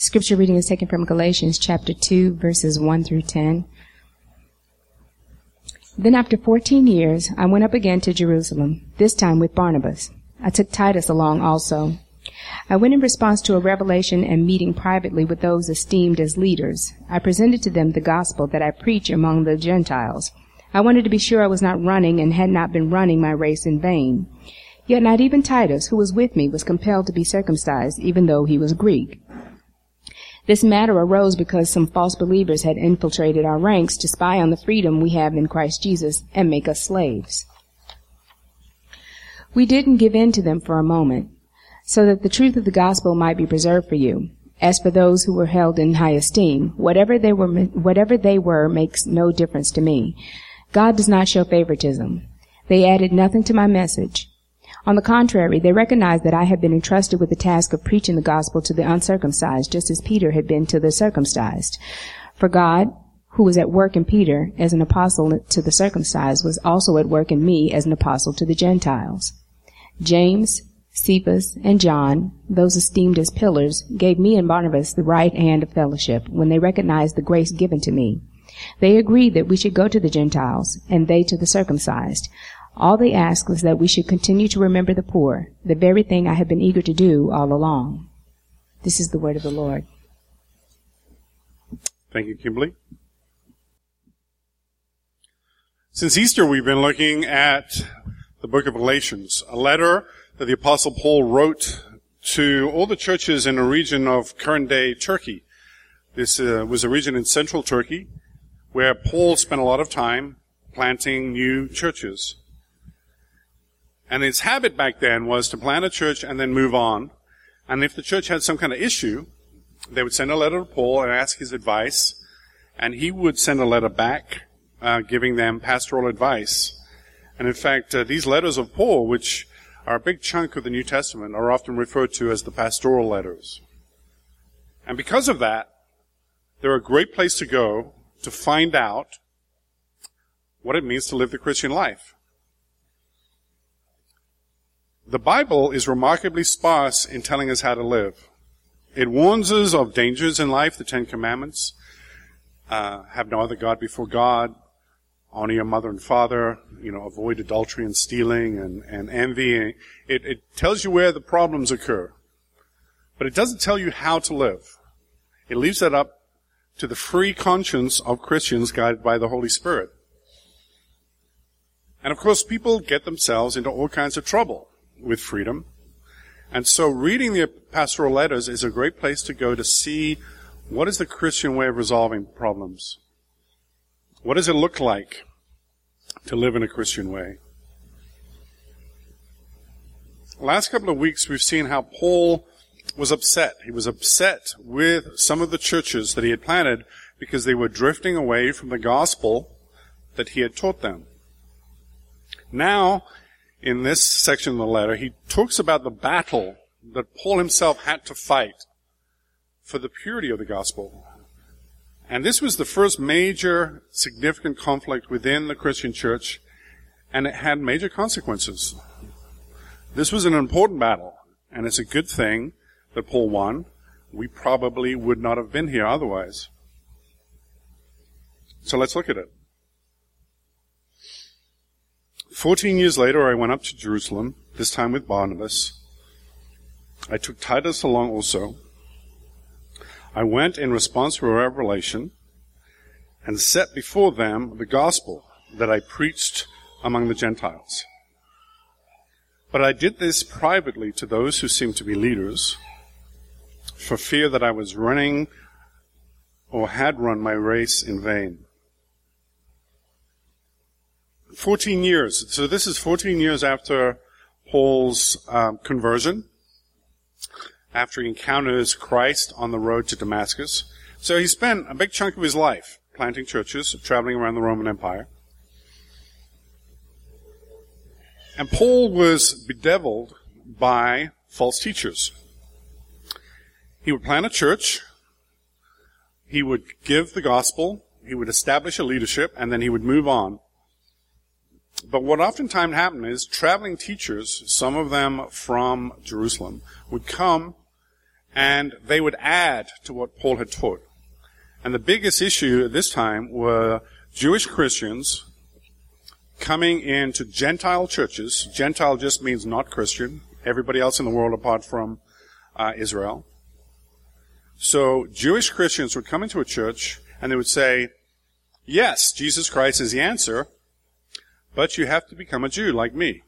Scripture reading is taken from Galatians chapter 2 verses 1 through 10. Then after 14 years, I went up again to Jerusalem, this time with Barnabas. I took Titus along also. I went in response to a revelation and meeting privately with those esteemed as leaders. I presented to them the gospel that I preach among the Gentiles. I wanted to be sure I was not running and had not been running my race in vain. Yet not even Titus, who was with me, was compelled to be circumcised, even though he was Greek. This matter arose because some false believers had infiltrated our ranks to spy on the freedom we have in Christ Jesus and make us slaves. We didn't give in to them for a moment, so that the truth of the gospel might be preserved for you. As for those who were held in high esteem, whatever they were, whatever they were makes no difference to me. God does not show favoritism. They added nothing to my message. On the contrary, they recognized that I had been entrusted with the task of preaching the gospel to the uncircumcised, just as Peter had been to the circumcised. For God, who was at work in Peter as an apostle to the circumcised, was also at work in me as an apostle to the Gentiles. James, Cephas, and John, those esteemed as pillars, gave me and Barnabas the right hand of fellowship when they recognized the grace given to me. They agreed that we should go to the Gentiles, and they to the circumcised. All they asked was that we should continue to remember the poor, the very thing I have been eager to do all along. This is the word of the Lord. Thank you, Kimberly. Since Easter, we've been looking at the book of Galatians, a letter that the apostle Paul wrote to all the churches in a region of current day Turkey. This uh, was a region in central Turkey where Paul spent a lot of time planting new churches. And his habit back then was to plant a church and then move on. And if the church had some kind of issue, they would send a letter to Paul and ask his advice, and he would send a letter back, uh, giving them pastoral advice. And in fact, uh, these letters of Paul, which are a big chunk of the New Testament, are often referred to as the pastoral letters. And because of that, they're a great place to go to find out what it means to live the Christian life. The Bible is remarkably sparse in telling us how to live. It warns us of dangers in life, the Ten Commandments. Uh, have no other God before God. Honor your mother and father. You know, avoid adultery and stealing and, and envy. It, it tells you where the problems occur. But it doesn't tell you how to live. It leaves that up to the free conscience of Christians guided by the Holy Spirit. And of course, people get themselves into all kinds of trouble with freedom. And so reading the pastoral letters is a great place to go to see what is the Christian way of resolving problems. What does it look like to live in a Christian way? Last couple of weeks we've seen how Paul was upset. He was upset with some of the churches that he had planted because they were drifting away from the gospel that he had taught them. Now in this section of the letter, he talks about the battle that Paul himself had to fight for the purity of the gospel. And this was the first major significant conflict within the Christian church, and it had major consequences. This was an important battle, and it's a good thing that Paul won. We probably would not have been here otherwise. So let's look at it. Fourteen years later, I went up to Jerusalem, this time with Barnabas. I took Titus along also. I went in response to a revelation and set before them the gospel that I preached among the Gentiles. But I did this privately to those who seemed to be leaders, for fear that I was running or had run my race in vain. 14 years. So this is 14 years after Paul's um, conversion, after he encounters Christ on the road to Damascus. So he spent a big chunk of his life planting churches, traveling around the Roman Empire. And Paul was bedeviled by false teachers. He would plant a church, he would give the gospel, he would establish a leadership, and then he would move on. But what oftentimes happened is traveling teachers, some of them from Jerusalem, would come and they would add to what Paul had taught. And the biggest issue at this time were Jewish Christians coming into Gentile churches. Gentile just means not Christian. Everybody else in the world apart from uh, Israel. So Jewish Christians would come into a church and they would say, yes, Jesus Christ is the answer, but you have to become a Jew like me.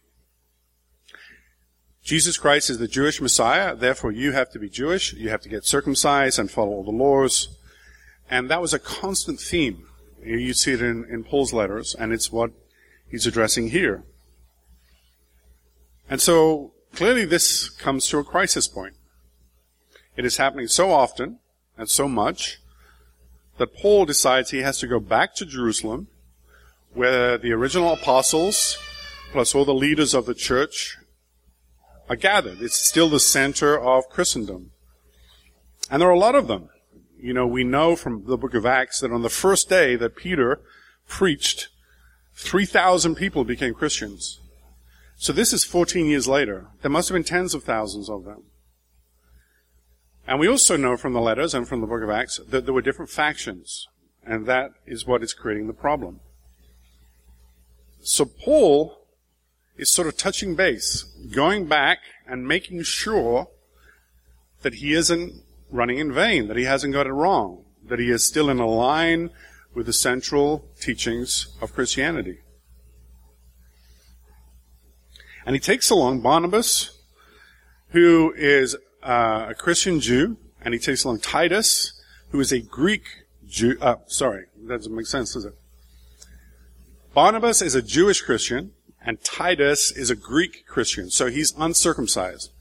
Jesus Christ is the Jewish Messiah, therefore you have to be Jewish, you have to get circumcised and follow all the laws. And that was a constant theme. You see it in, in Paul's letters, and it's what he's addressing here. And so, clearly this comes to a crisis point. It is happening so often and so much that Paul decides he has to go back to Jerusalem, where the original apostles, plus all the leaders of the church, are gathered. It's still the center of Christendom. And there are a lot of them. You know, we know from the book of Acts that on the first day that Peter preached, 3,000 people became Christians. So this is 14 years later. There must have been tens of thousands of them. And we also know from the letters and from the book of Acts that there were different factions. And that is what is creating the problem. So Paul is sort of touching base, going back and making sure that he isn't running in vain, that he hasn't got it wrong, that he is still in a line with the central teachings of Christianity. And he takes along Barnabas, who is uh, a Christian Jew, and he takes along Titus, who is a Greek Jew. Uh, sorry, that doesn't make sense, does it? Barnabas is a Jewish Christian, and Titus is a Greek Christian, so he's uncircumcised.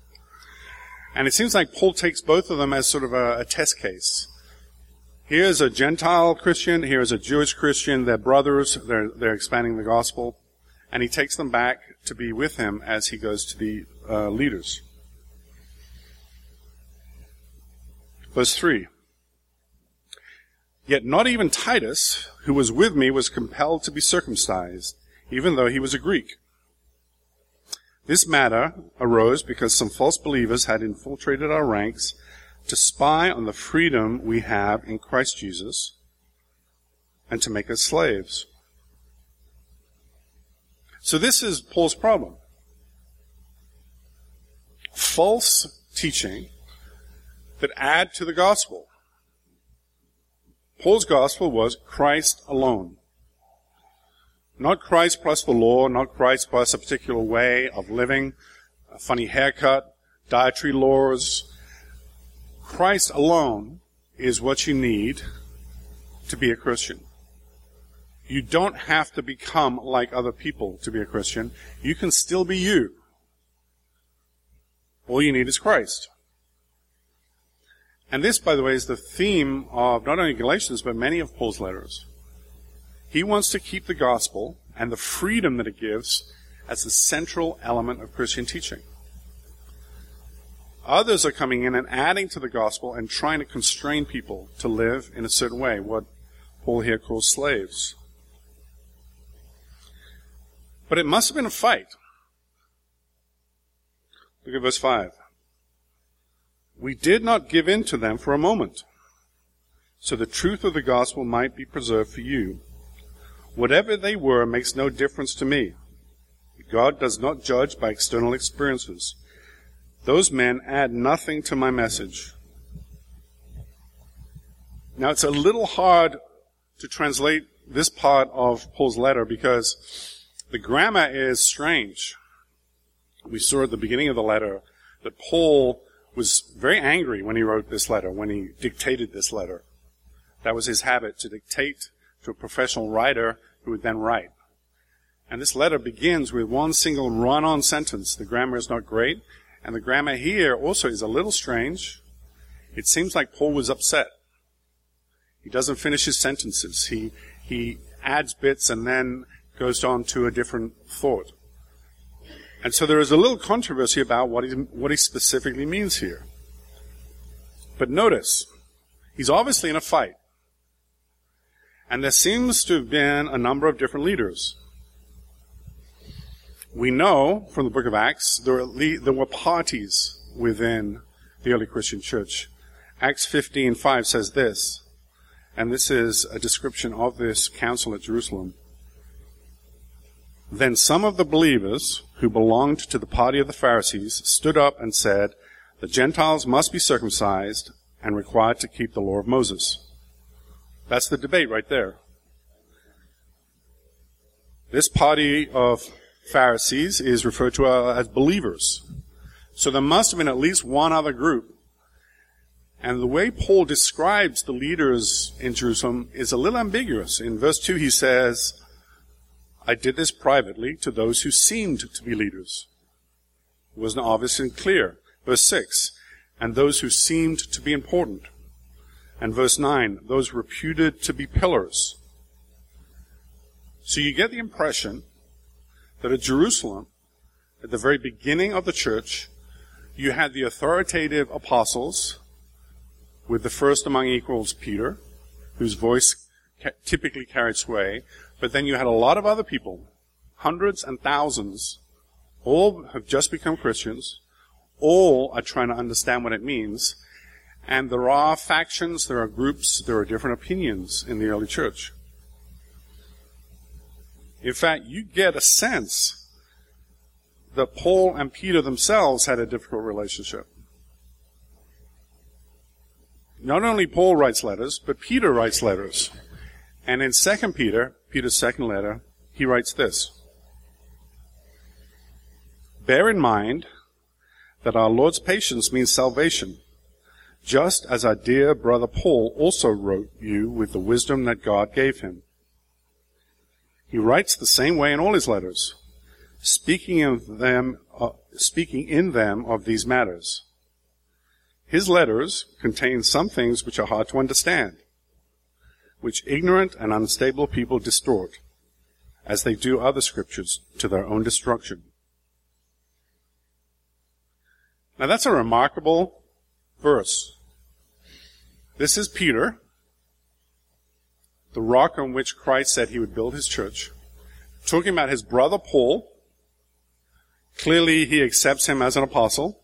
And it seems like Paul takes both of them as sort of a, a test case. Here's a Gentile Christian, here's a Jewish Christian, they're brothers, they're, they're expanding the gospel, and he takes them back to be with him as he goes to the uh, leaders. Verse 3. Yet not even Titus, who was with me, was compelled to be circumcised even though he was a Greek. This matter arose because some false believers had infiltrated our ranks to spy on the freedom we have in Christ Jesus and to make us slaves. So this is Paul's problem. False teaching that add to the gospel. Paul's gospel was Christ alone. Not Christ plus the law, not Christ plus a particular way of living, a funny haircut, dietary laws. Christ alone is what you need to be a Christian. You don't have to become like other people to be a Christian. You can still be you. All you need is Christ. And this, by the way, is the theme of not only Galatians, but many of Paul's letters. He wants to keep the gospel and the freedom that it gives as the central element of Christian teaching. Others are coming in and adding to the gospel and trying to constrain people to live in a certain way, what Paul here calls slaves. But it must have been a fight. Look at verse 5. We did not give in to them for a moment, so the truth of the gospel might be preserved for you. Whatever they were makes no difference to me. God does not judge by external experiences. Those men add nothing to my message. Now it's a little hard to translate this part of Paul's letter because the grammar is strange. We saw at the beginning of the letter that Paul was very angry when he wrote this letter, when he dictated this letter. That was his habit to dictate to a professional writer who would then write. And this letter begins with one single run-on sentence. The grammar is not great, and the grammar here also is a little strange. It seems like Paul was upset. He doesn't finish his sentences. He, he adds bits and then goes on to a different thought. And so there is a little controversy about what he, what he specifically means here. But notice, he's obviously in a fight. And there seems to have been a number of different leaders. We know from the book of Acts there were, there were parties within the early Christian church. Acts 15:5 says this, and this is a description of this council at Jerusalem. Then some of the believers who belonged to the party of the Pharisees stood up and said, the Gentiles must be circumcised and required to keep the law of Moses. That's the debate right there. This party of Pharisees is referred to uh, as believers. So there must have been at least one other group. And the way Paul describes the leaders in Jerusalem is a little ambiguous. In verse 2 he says, I did this privately to those who seemed to be leaders. It wasn't obvious and clear. Verse 6, and those who seemed to be important. And verse 9, those reputed to be pillars. So you get the impression that at Jerusalem, at the very beginning of the church, you had the authoritative apostles, with the first among equals Peter, whose voice typically carried sway, but then you had a lot of other people, hundreds and thousands, all have just become Christians, all are trying to understand what it means, and there are factions, there are groups, there are different opinions in the early church. In fact, you get a sense that Paul and Peter themselves had a difficult relationship. Not only Paul writes letters, but Peter writes letters. And in 2 Peter, Peter's second letter, he writes this. Bear in mind that our Lord's patience means salvation, just as our dear brother Paul also wrote you with the wisdom that God gave him. He writes the same way in all his letters, speaking of them, uh, speaking in them of these matters. His letters contain some things which are hard to understand, which ignorant and unstable people distort, as they do other scriptures to their own destruction. Now that's a remarkable verse. This is Peter, the rock on which Christ said he would build his church, talking about his brother Paul. Clearly he accepts him as an apostle.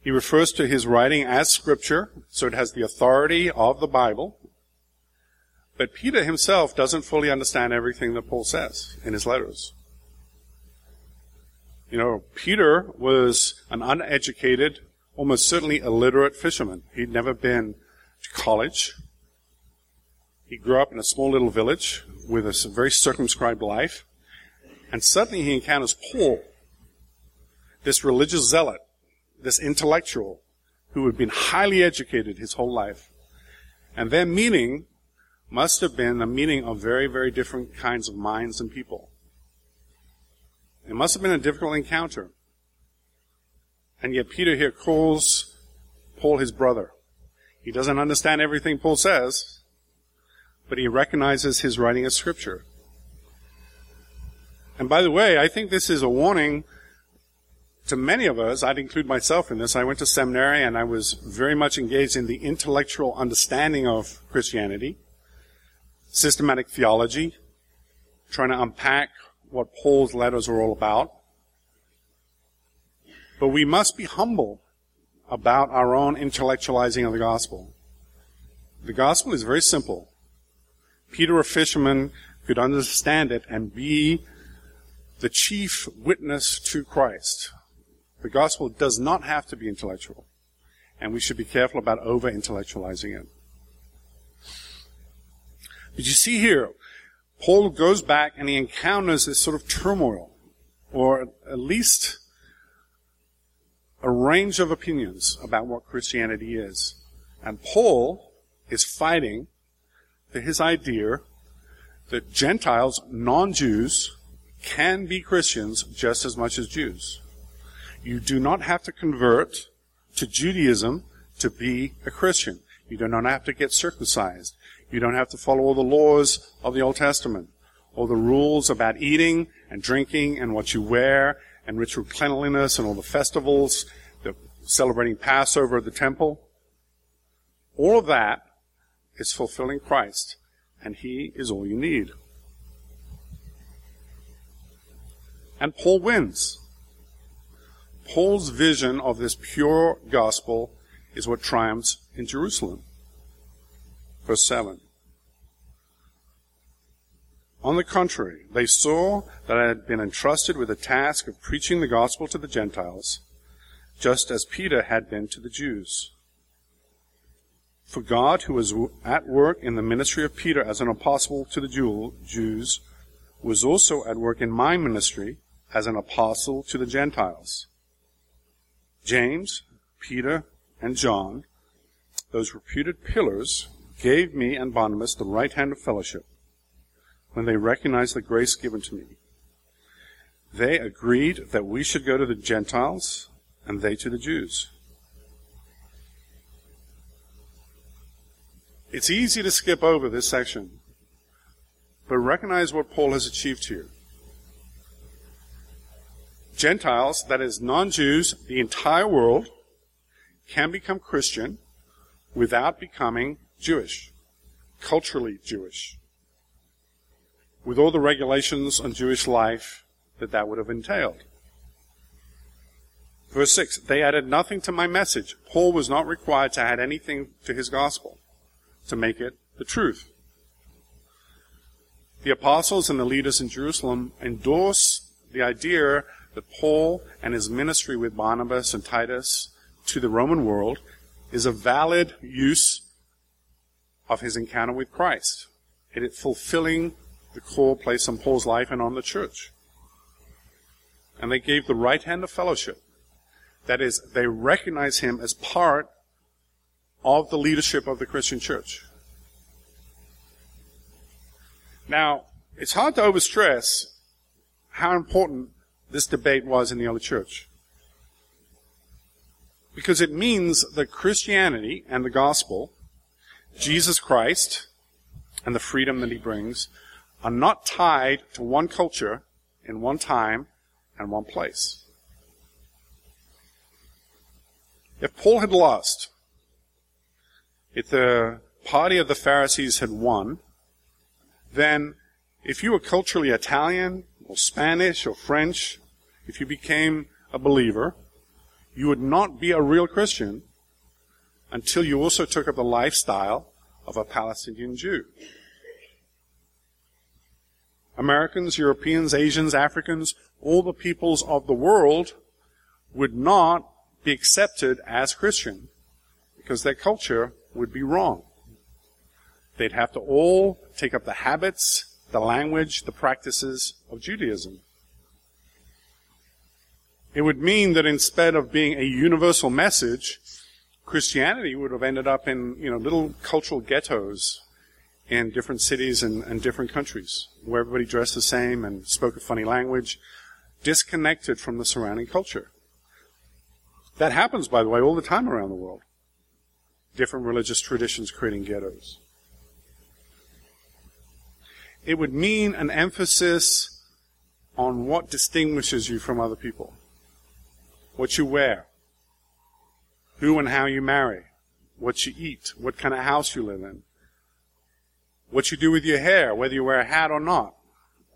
He refers to his writing as scripture, so it has the authority of the Bible. But Peter himself doesn't fully understand everything that Paul says in his letters. You know, Peter was an uneducated, almost certainly illiterate fisherman. He'd never been to college. He grew up in a small little village with a very circumscribed life. And suddenly he encounters Paul, this religious zealot, this intellectual who had been highly educated his whole life. And their meeting must have been a meeting of very, very different kinds of minds and people. It must have been a difficult encounter. And yet Peter here calls Paul his brother. He doesn't understand everything Paul says, but he recognizes his writing as scripture. And by the way, I think this is a warning to many of us. I'd include myself in this. I went to seminary and I was very much engaged in the intellectual understanding of Christianity, systematic theology, trying to unpack what Paul's letters are all about. But we must be humble about our own intellectualizing of the gospel. The gospel is very simple. Peter, a fisherman, could understand it and be the chief witness to Christ. The gospel does not have to be intellectual, and we should be careful about over intellectualizing it. But you see here, Paul goes back and he encounters this sort of turmoil, or at least a range of opinions about what Christianity is. And Paul is fighting for his idea that Gentiles, non-Jews, can be Christians just as much as Jews. You do not have to convert to Judaism to be a Christian. You do not have to get circumcised. You don't have to follow all the laws of the Old Testament, all the rules about eating and drinking and what you wear and ritual cleanliness and all the festivals, the celebrating Passover at the temple. All of that is fulfilling Christ, and He is all you need. And Paul wins. Paul's vision of this pure gospel is what triumphs in Jerusalem. Verse 7. On the contrary, they saw that I had been entrusted with the task of preaching the gospel to the Gentiles, just as Peter had been to the Jews. For God, who was at work in the ministry of Peter as an apostle to the Jews, was also at work in my ministry as an apostle to the Gentiles. James, Peter, and John, those reputed pillars, gave me and Barnabas the right hand of fellowship when they recognized the grace given to me. They agreed that we should go to the Gentiles and they to the Jews. It's easy to skip over this section, but recognize what Paul has achieved here. Gentiles, that is non-Jews, the entire world, can become Christian without becoming Jewish, culturally Jewish, with all the regulations on Jewish life that that would have entailed. Verse 6, they added nothing to my message. Paul was not required to add anything to his gospel to make it the truth. The apostles and the leaders in Jerusalem endorse the idea that Paul and his ministry with Barnabas and Titus to the Roman world is a valid use of his encounter with Christ. It is fulfilling the call placed on Paul's life and on the church. And they gave the right hand of fellowship. That is, they recognize him as part of the leadership of the Christian church. Now, it's hard to overstress how important this debate was in the early church. Because it means that Christianity and the gospel, Jesus Christ, and the freedom that he brings, are not tied to one culture in one time and one place. If Paul had lost, if the party of the Pharisees had won, then if you were culturally Italian or Spanish or French, if you became a believer, you would not be a real Christian until you also took up the lifestyle of a Palestinian Jew. Americans, Europeans, Asians, Africans, all the peoples of the world would not be accepted as Christian because their culture would be wrong. They'd have to all take up the habits, the language, the practices of Judaism. It would mean that instead of being a universal message, Christianity would have ended up in, you know, little cultural ghettos in different cities and, and different countries where everybody dressed the same and spoke a funny language, disconnected from the surrounding culture. That happens, by the way, all the time around the world. Different religious traditions creating ghettos. It would mean an emphasis on what distinguishes you from other people. What you wear. Who and how you marry. What you eat. What kind of house you live in. What you do with your hair, whether you wear a hat or not.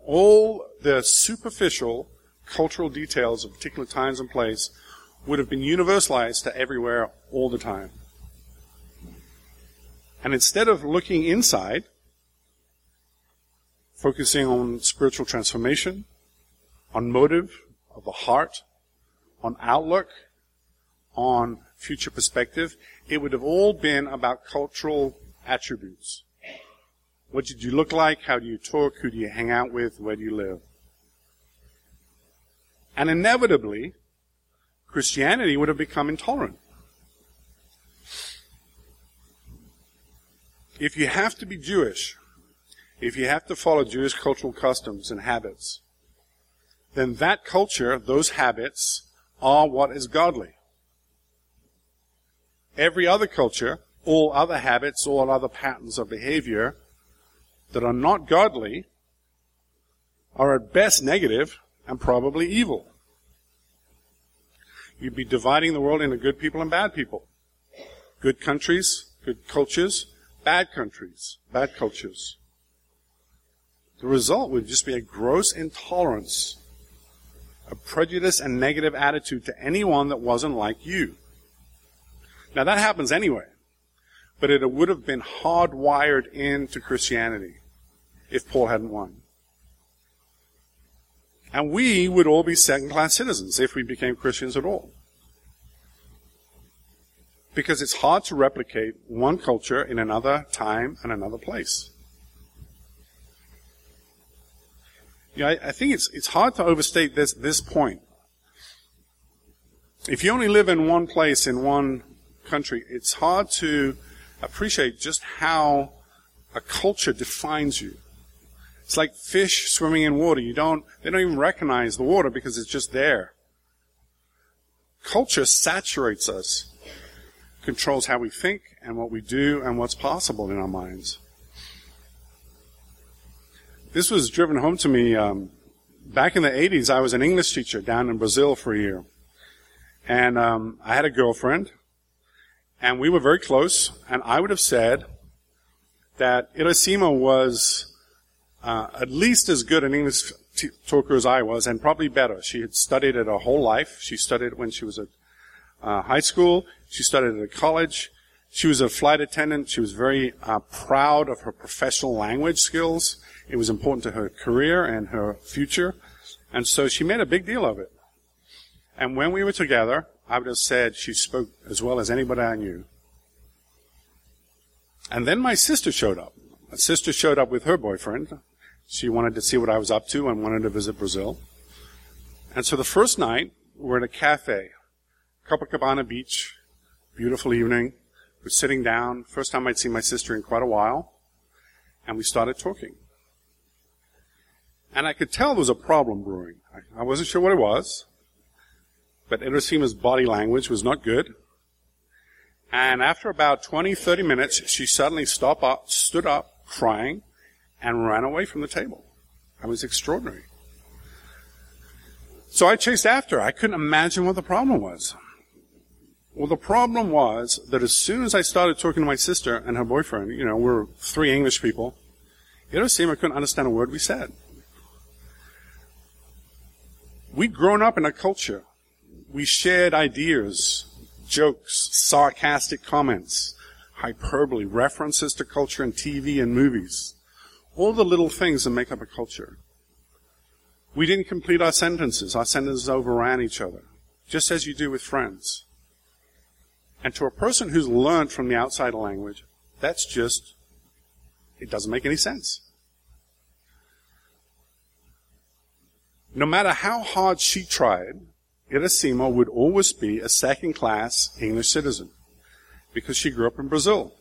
All the superficial cultural details of particular times and place would have been universalized to everywhere all the time. And instead of looking inside, focusing on spiritual transformation, on motive of the heart, on outlook, on future perspective, it would have all been about cultural attributes. What did you look like? How do you talk? Who do you hang out with? Where do you live? And inevitably, Christianity would have become intolerant. If you have to be Jewish, if you have to follow Jewish cultural customs and habits, then that culture, those habits, are what is godly. Every other culture, all other habits, all other patterns of behavior that are not godly are at best negative and probably evil. You'd be dividing the world into good people and bad people. Good countries, good cultures, bad countries, bad cultures. The result would just be a gross intolerance a prejudice and negative attitude to anyone that wasn't like you. Now that happens anyway, but it would have been hardwired into Christianity if Paul hadn't won. And we would all be second class citizens if we became Christians at all. Because it's hard to replicate one culture in another time and another place. Yeah, I, I think it's, it's hard to overstate this, this point. If you only live in one place in one country, it's hard to appreciate just how a culture defines you. It's like fish swimming in water. You don't, they don't even recognize the water because it's just there. Culture saturates us, controls how we think and what we do and what's possible in our minds. This was driven home to me um, back in the 80s. I was an English teacher down in Brazil for a year. And um, I had a girlfriend, and we were very close, and I would have said that Iracema was uh, at least as good an English t- talker as I was, and probably better. She had studied it her whole life. She studied it when she was at uh, high school. She studied it at college. She was a flight attendant. She was very uh, proud of her professional language skills. It was important to her career and her future. And so she made a big deal of it. And when we were together, I would have said she spoke as well as anybody I knew. And then my sister showed up. My sister showed up with her boyfriend. She wanted to see what I was up to and wanted to visit Brazil. And so the first night, we're at a cafe, Copacabana Beach, beautiful evening. We're sitting down, first time I'd seen my sister in quite a while, and we started talking. And I could tell there was a problem brewing. I wasn't sure what it was, but Iracema's body language was not good. And after about 20, 30 minutes, she suddenly stopped up, stood up, crying, and ran away from the table. It was extraordinary. So I chased after her. I couldn't imagine what the problem was. Well, the problem was that as soon as I started talking to my sister and her boyfriend, you know, we're three English people, Iracema couldn't understand a word we said. We'd grown up in a culture. We shared ideas, jokes, sarcastic comments, hyperbole, references to culture and TV and movies. All the little things that make up a culture. We didn't complete our sentences. Our sentences overran each other, just as you do with friends. And to a person who's learned from the outside language, that's just, it doesn't make any sense. No matter how hard she tried, Iracema would always be a second class English citizen because she grew up in Brazil.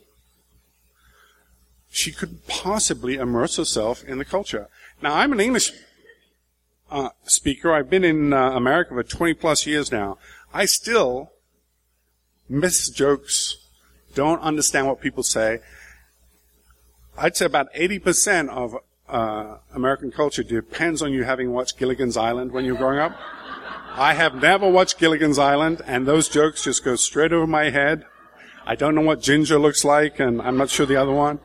She couldn't possibly immerse herself in the culture. Now, I'm an English uh, speaker. I've been in uh, America for 20 plus years now. I still miss jokes, don't understand what people say. I'd say about 80% of uh, American culture depends on you having watched Gilligan's Island when you're growing up. I have never watched Gilligan's Island, and those jokes just go straight over my head. I don't know what Ginger looks like, and I'm not sure the other one.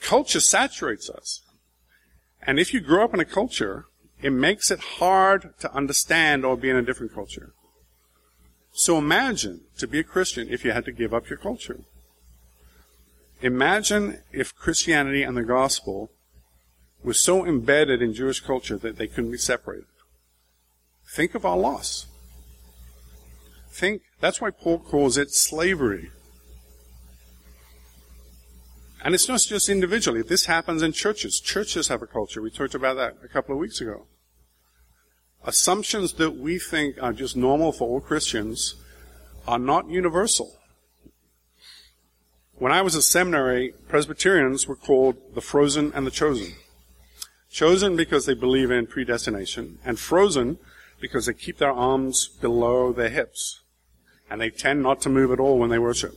Culture saturates us. And if you grow up in a culture, it makes it hard to understand or be in a different culture. So imagine to be a Christian if you had to give up your culture. Imagine if Christianity and the gospel was so embedded in Jewish culture that they couldn't be separated. Think of our loss. Think, that's why Paul calls it slavery. And it's not just individually. This happens in churches. Churches have a culture. We talked about that a couple of weeks ago. Assumptions that we think are just normal for all Christians are not universal. When I was at seminary, Presbyterians were called the frozen and the chosen. Chosen because they believe in predestination, and frozen because they keep their arms below their hips. And they tend not to move at all when they worship.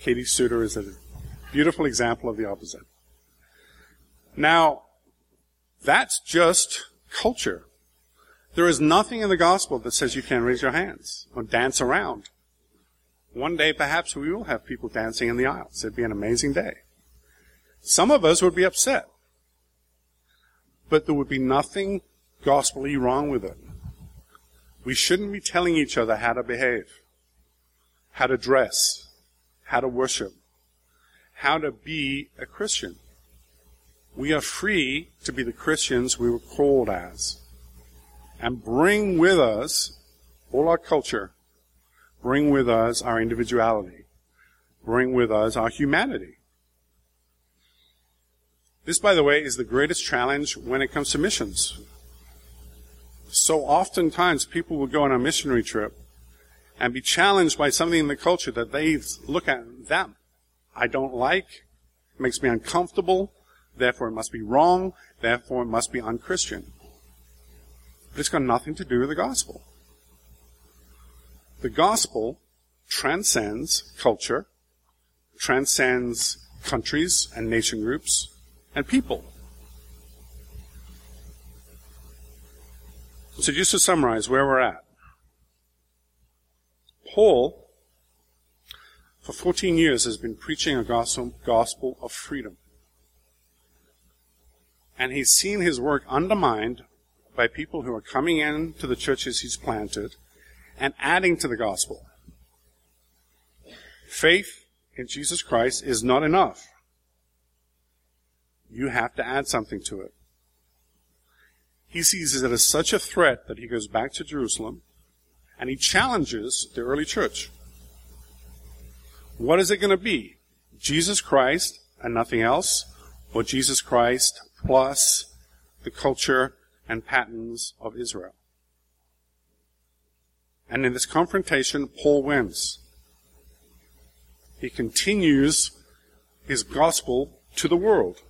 Katie Suter is a beautiful example of the opposite. Now, that's just culture. There is nothing in the gospel that says you can't raise your hands or dance around. One day, perhaps, we will have people dancing in the aisles. It'd be an amazing day. Some of us would be upset. But there would be nothing gospelly wrong with it. We shouldn't be telling each other how to behave, how to dress, how to worship, how to be a Christian. We are free to be the Christians we were called as and bring with us all our culture, bring with us our individuality, bring with us our humanity. This, by the way, is the greatest challenge when it comes to missions. So oftentimes people will go on a missionary trip and be challenged by something in the culture that they look at them. I don't like, makes me uncomfortable, therefore it must be wrong, therefore it must be unchristian. But it's got nothing to do with the gospel. The gospel transcends culture, transcends countries and nation groups and people. So just to summarize where we're at. Paul, for 14 years, has been preaching a gospel, of freedom. And he's seen his work undermined by people who are coming in to the churches he's planted and adding to the gospel. Faith in Jesus Christ is not enough. You have to add something to it. He sees it as such a threat that he goes back to Jerusalem and he challenges the early church. What is it going to be? Jesus Christ and nothing else? Or Jesus Christ plus the culture and patterns of Israel. And in this confrontation, Paul wins. He continues his gospel to the world.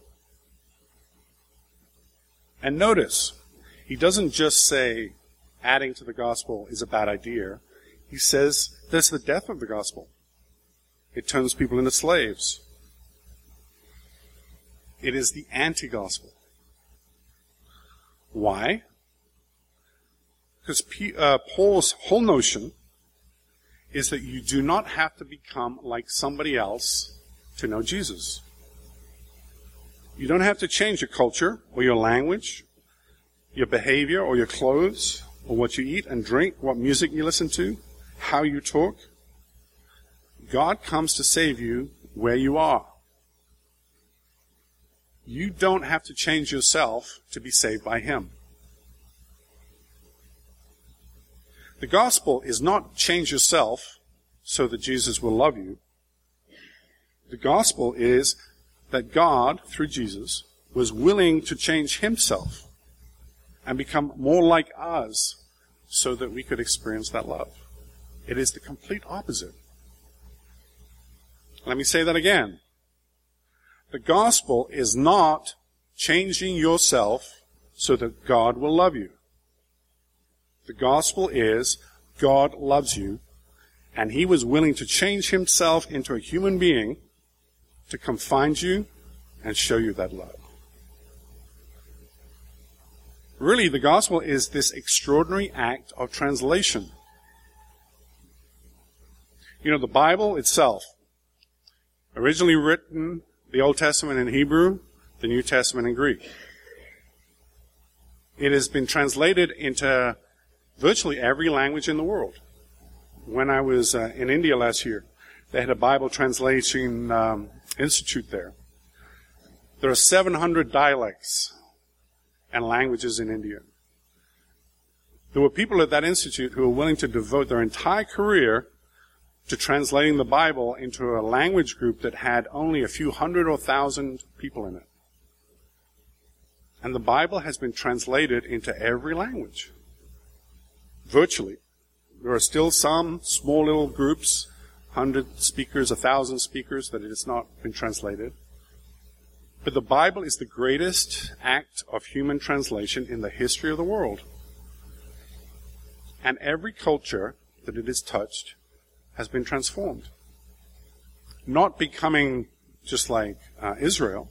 And notice, he doesn't just say adding to the gospel is a bad idea. He says that's the death of the gospel. It turns people into slaves. It is the anti-gospel. Why? Because uh, Paul's whole notion is that you do not have to become like somebody else to know Jesus. You don't have to change your culture or your language, your behavior or your clothes or what you eat and drink, what music you listen to, how you talk. God comes to save you where you are. You don't have to change yourself to be saved by Him. The gospel is not change yourself so that Jesus will love you. The gospel is that God, through Jesus, was willing to change himself and become more like us so that we could experience that love. It is the complete opposite. Let me say that again. The gospel is not changing yourself so that God will love you. The gospel is God loves you and he was willing to change himself into a human being to come find you and show you that love. Really, the gospel is this extraordinary act of translation. You know, the Bible itself, originally written the Old Testament in Hebrew, the New Testament in Greek. It has been translated into virtually every language in the world. When I was uh, in India last year, they had a Bible translation um, institute there. There are 700 dialects and languages in India. There were people at that institute who were willing to devote their entire career to translating the Bible into a language group that had only a few hundred or thousand people in it. And the Bible has been translated into every language. Virtually. There are still some small little groups, hundred speakers, a thousand speakers, that it has not been translated. But the Bible is the greatest act of human translation in the history of the world. And every culture that it has touched has been transformed. Not becoming just like uh, Israel,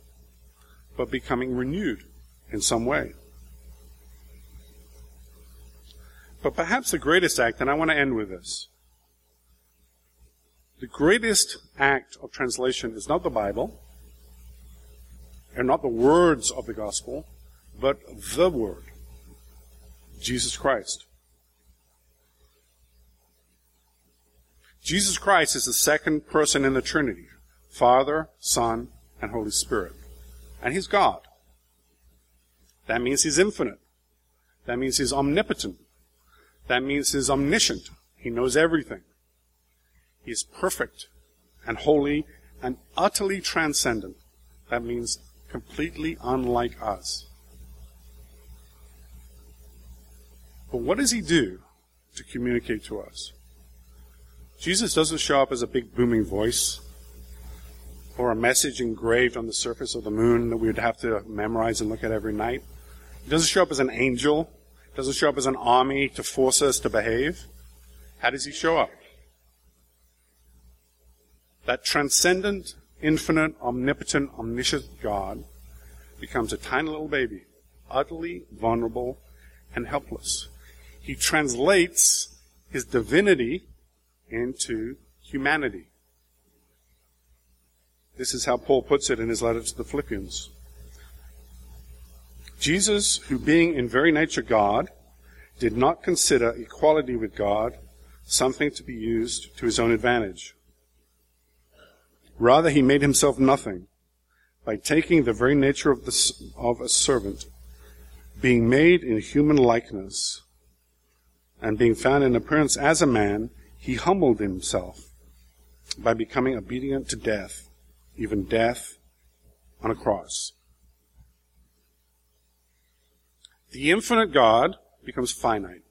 but becoming renewed in some way. But perhaps the greatest act, and I want to end with this. The greatest act of translation is not the Bible, and not the words of the gospel, but the word. Jesus Christ. Jesus Christ is the second person in the Trinity. Father, Son, and Holy Spirit. And He's God. That means He's infinite. That means He's omnipotent. That means He's omniscient. He knows everything. He is perfect and holy and utterly transcendent. That means completely unlike us. But what does he do to communicate to us? Jesus doesn't show up as a big booming voice or a message engraved on the surface of the moon that we would have to memorize and look at every night. He doesn't show up as an angel. He doesn't show up as an army to force us to behave. How does he show up? That transcendent, infinite, omnipotent, omniscient God becomes a tiny little baby, utterly vulnerable and helpless. He translates his divinity into humanity. This is how Paul puts it in his letter to the Philippians. Jesus, who being in very nature God, did not consider equality with God something to be used to his own advantage. Rather, he made himself nothing by taking the very nature of, the, of a servant, being made in human likeness, and being found in appearance as a man, he humbled himself by becoming obedient to death, even death on a cross. The infinite God becomes finite.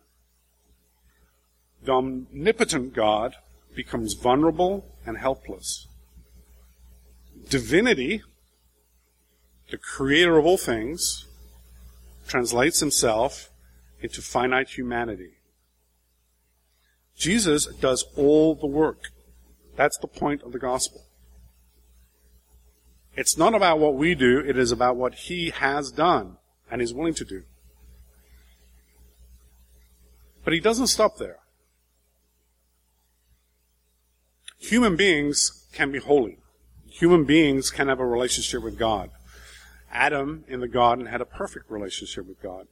The omnipotent God becomes vulnerable and helpless. Divinity, the creator of all things, translates himself into finite humanity. Jesus does all the work. That's the point of the gospel. It's not about what we do, it is about what he has done and is willing to do. But he doesn't stop there. Human beings can be holy. Human beings can have a relationship with God. Adam in the garden had a perfect relationship with God.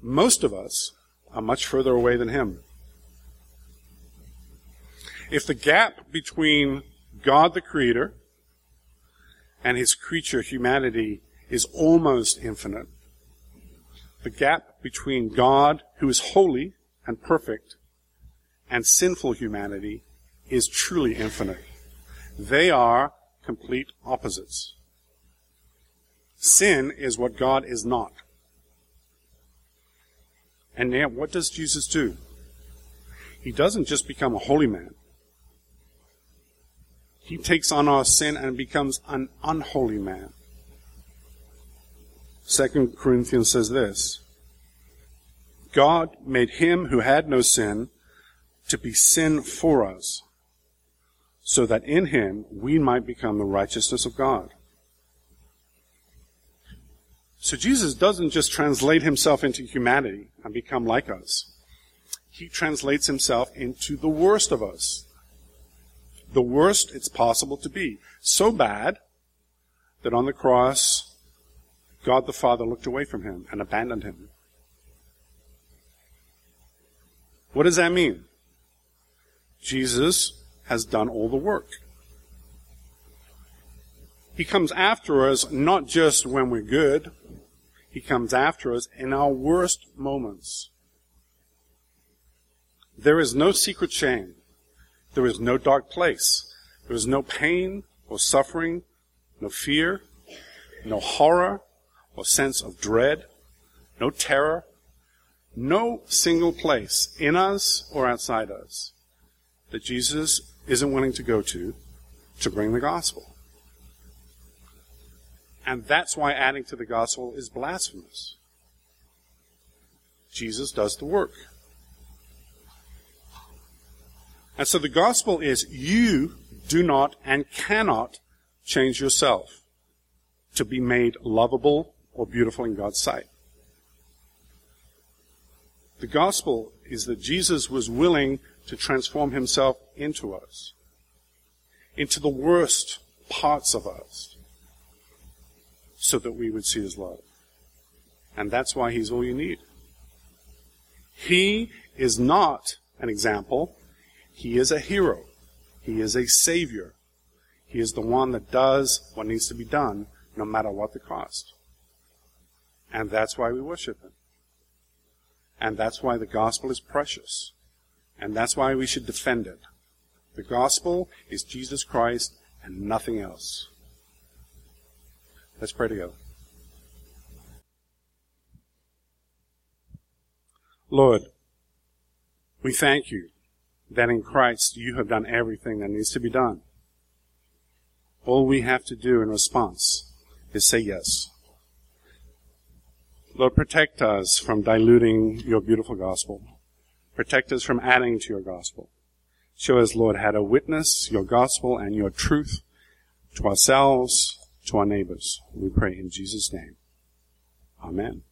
Most of us are much further away than him. If the gap between God the Creator and his creature humanity is almost infinite, the gap between God, who is holy and perfect, and sinful humanity is truly infinite. They are complete opposites. Sin is what God is not. And now, what does Jesus do? He doesn't just become a holy man. He takes on our sin and becomes an unholy man. Second Corinthians says this God made him who had no sin to be sin for us, so that in him we might become the righteousness of God. So Jesus doesn't just translate himself into humanity and become like us. He translates himself into the worst of us. The worst it's possible to be. So bad that on the cross, God the Father looked away from him and abandoned him. What does that mean? Jesus has done all the work. He comes after us not just when we're good, He comes after us in our worst moments. There is no secret shame. There is no dark place. There is no pain or suffering, no fear, no horror or sense of dread, no terror, no single place in us or outside us that Jesus isn't willing to go to to bring the gospel. And that's why adding to the gospel is blasphemous. Jesus does the work. And so the gospel is you do not and cannot change yourself to be made lovable or beautiful in God's sight. The gospel is that Jesus was willing to transform himself into us, into the worst parts of us, so that we would see his love. And that's why he's all you need. He is not an example. He is a hero. He is a savior. He is the one that does what needs to be done, no matter what the cost. And that's why we worship him. And that's why the gospel is precious. And that's why we should defend it. The gospel is Jesus Christ and nothing else. Let's pray together. Lord, we thank you that in Christ you have done everything that needs to be done. All we have to do in response is say yes. Lord, protect us from diluting your beautiful gospel. Protect us from adding to your gospel. Show us, Lord, how to witness your gospel and your truth to ourselves, to our neighbors. We pray in Jesus' name. Amen.